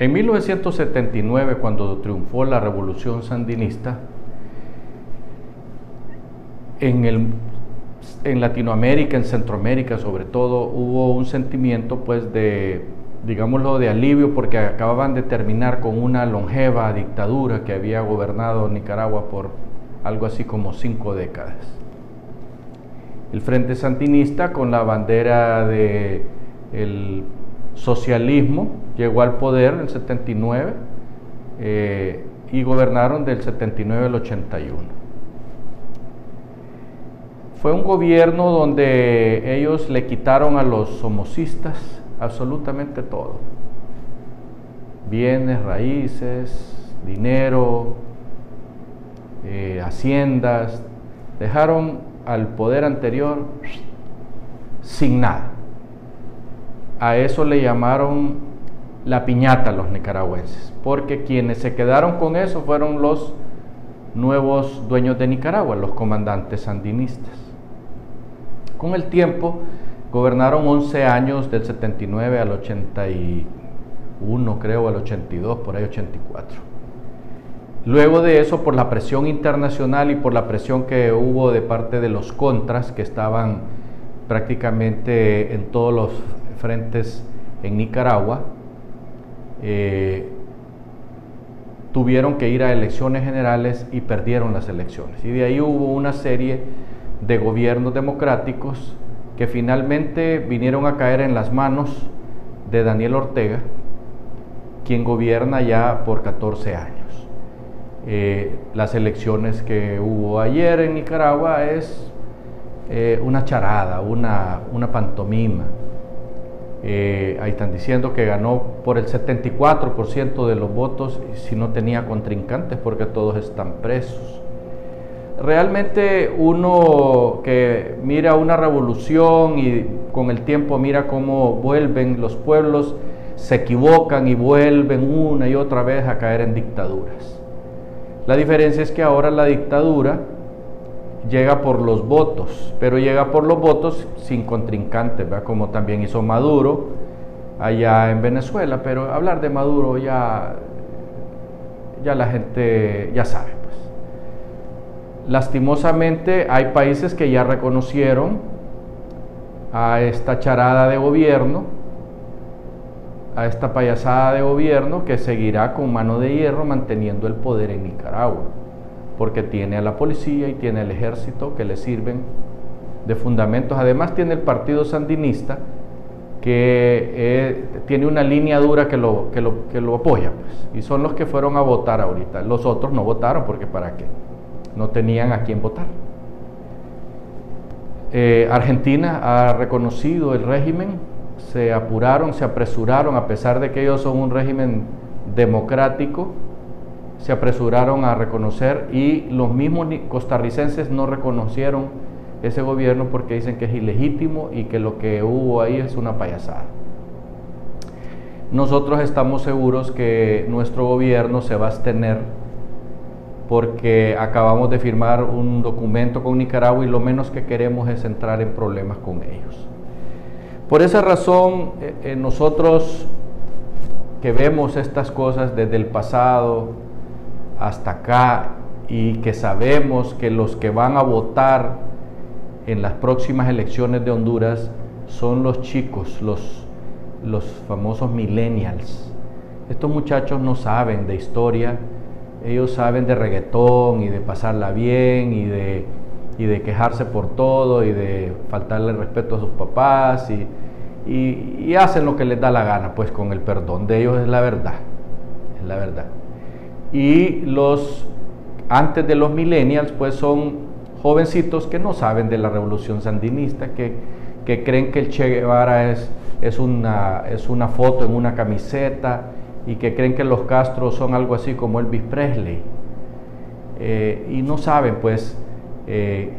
En 1979, cuando triunfó la revolución sandinista, en, el, en Latinoamérica, en Centroamérica sobre todo, hubo un sentimiento pues de, digámoslo, de alivio porque acababan de terminar con una longeva dictadura que había gobernado Nicaragua por algo así como cinco décadas. El Frente Sandinista con la bandera de el socialismo llegó al poder en el 79 eh, y gobernaron del 79 al 81. Fue un gobierno donde ellos le quitaron a los somocistas absolutamente todo. Bienes, raíces, dinero, eh, haciendas. Dejaron al poder anterior sin nada. A eso le llamaron la piñata los nicaragüenses, porque quienes se quedaron con eso fueron los nuevos dueños de Nicaragua, los comandantes sandinistas. Con el tiempo gobernaron 11 años del 79 al 81, creo, al 82, por ahí 84. Luego de eso, por la presión internacional y por la presión que hubo de parte de los contras que estaban prácticamente en todos los frentes en Nicaragua, eh, tuvieron que ir a elecciones generales y perdieron las elecciones. Y de ahí hubo una serie de gobiernos democráticos que finalmente vinieron a caer en las manos de Daniel Ortega, quien gobierna ya por 14 años. Eh, las elecciones que hubo ayer en Nicaragua es eh, una charada, una, una pantomima. Eh, ahí están diciendo que ganó por el 74% de los votos si no tenía contrincantes porque todos están presos. Realmente uno que mira una revolución y con el tiempo mira cómo vuelven los pueblos, se equivocan y vuelven una y otra vez a caer en dictaduras. La diferencia es que ahora la dictadura llega por los votos, pero llega por los votos sin contrincantes, como también hizo Maduro allá en Venezuela, pero hablar de Maduro ya, ya la gente ya sabe. Pues. Lastimosamente hay países que ya reconocieron a esta charada de gobierno, a esta payasada de gobierno que seguirá con mano de hierro manteniendo el poder en Nicaragua porque tiene a la policía y tiene el ejército que le sirven de fundamentos. Además tiene el partido sandinista que eh, tiene una línea dura que lo, que lo, que lo apoya, pues, y son los que fueron a votar ahorita. Los otros no votaron porque para qué, no tenían a quién votar. Eh, Argentina ha reconocido el régimen, se apuraron, se apresuraron, a pesar de que ellos son un régimen democrático, se apresuraron a reconocer y los mismos costarricenses no reconocieron ese gobierno porque dicen que es ilegítimo y que lo que hubo ahí es una payasada. Nosotros estamos seguros que nuestro gobierno se va a abstener porque acabamos de firmar un documento con Nicaragua y lo menos que queremos es entrar en problemas con ellos. Por esa razón, eh, eh, nosotros que vemos estas cosas desde el pasado, hasta acá y que sabemos que los que van a votar en las próximas elecciones de Honduras son los chicos, los, los famosos millennials. Estos muchachos no saben de historia, ellos saben de reggaetón y de pasarla bien y de, y de quejarse por todo y de faltarle respeto a sus papás y, y, y hacen lo que les da la gana, pues con el perdón de ellos es la verdad, es la verdad y los antes de los millennials pues son jovencitos que no saben de la revolución sandinista, que, que creen que el Che Guevara es, es, una, es una foto en una camiseta y que creen que los Castro son algo así como Elvis Presley. Eh, y no saben pues eh,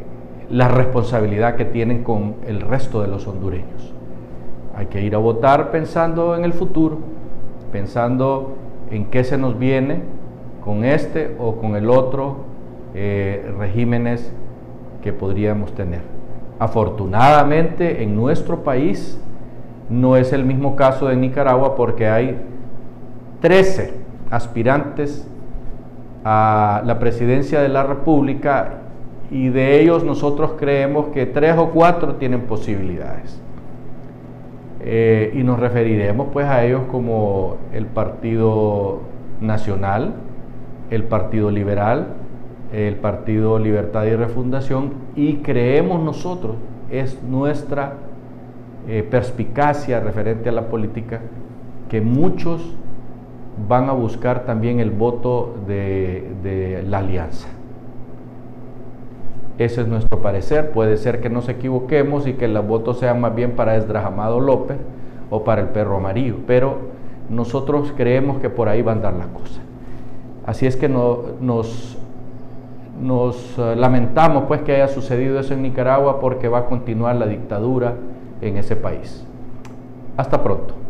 la responsabilidad que tienen con el resto de los hondureños. Hay que ir a votar pensando en el futuro, pensando en qué se nos viene, con este o con el otro eh, regímenes que podríamos tener. Afortunadamente en nuestro país no es el mismo caso de Nicaragua porque hay 13 aspirantes a la presidencia de la República y de ellos nosotros creemos que tres o cuatro tienen posibilidades. Eh, y nos referiremos pues a ellos como el Partido Nacional, el Partido Liberal, el Partido Libertad y Refundación y creemos nosotros, es nuestra eh, perspicacia referente a la política, que muchos van a buscar también el voto de, la alianza. Ese es nuestro parecer. Puede ser que nos equivoquemos y que los votos sean más bien para Esdrajamado López o para el perro amarillo, pero nosotros creemos que por ahí van a dar la cosa. Así es que nos, nos eh, lamentamos pues que haya sucedido eso en Nicaragua porque va a continuar la dictadura en ese país. Hasta pronto.